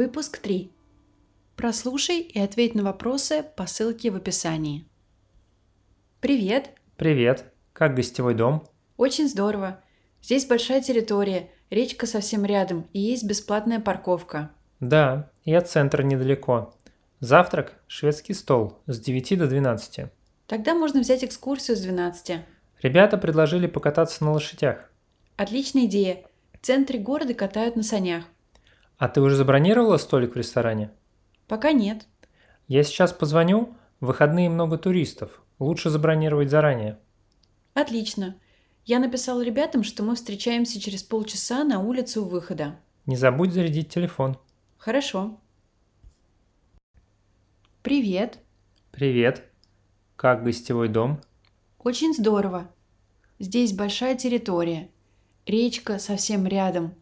Выпуск 3. Прослушай и ответь на вопросы по ссылке в описании. Привет! Привет. Как гостевой дом? Очень здорово. Здесь большая территория, речка совсем рядом и есть бесплатная парковка. Да, и от центра недалеко. Завтрак – шведский стол с 9 до 12. Тогда можно взять экскурсию с 12. Ребята предложили покататься на лошадях. Отличная идея. В центре города катают на санях. А ты уже забронировала столик в ресторане? Пока нет. Я сейчас позвоню. В выходные много туристов. Лучше забронировать заранее. Отлично. Я написал ребятам, что мы встречаемся через полчаса на улице у выхода. Не забудь зарядить телефон. Хорошо. Привет. Привет. Как гостевой дом? Очень здорово. Здесь большая территория. Речка совсем рядом.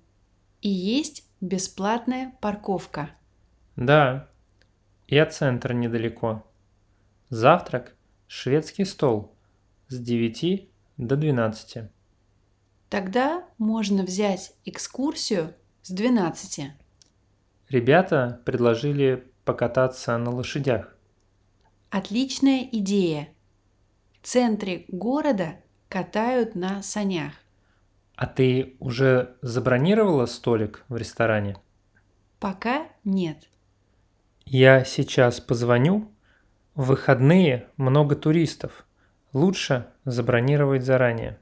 И есть бесплатная парковка. Да. И от центра недалеко. Завтрак – шведский стол с 9 до 12. Тогда можно взять экскурсию с 12. Ребята предложили покататься на лошадях. Отличная идея. В центре города катают на санях. А ты уже забронировала столик в ресторане? Пока нет. Я сейчас позвоню. В выходные много туристов. Лучше забронировать заранее.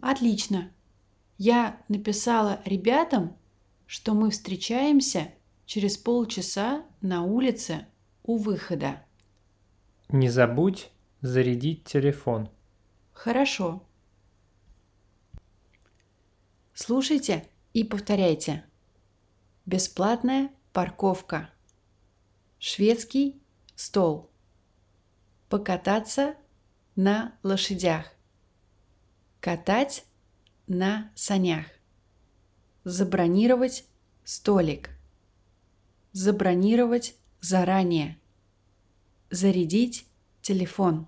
Отлично. Я написала ребятам, что мы встречаемся через полчаса на улице у выхода. Не забудь зарядить телефон. Хорошо. Слушайте и повторяйте. Бесплатная парковка. Шведский стол. Покататься на лошадях. Катать на санях. Забронировать столик. Забронировать заранее. Зарядить телефон.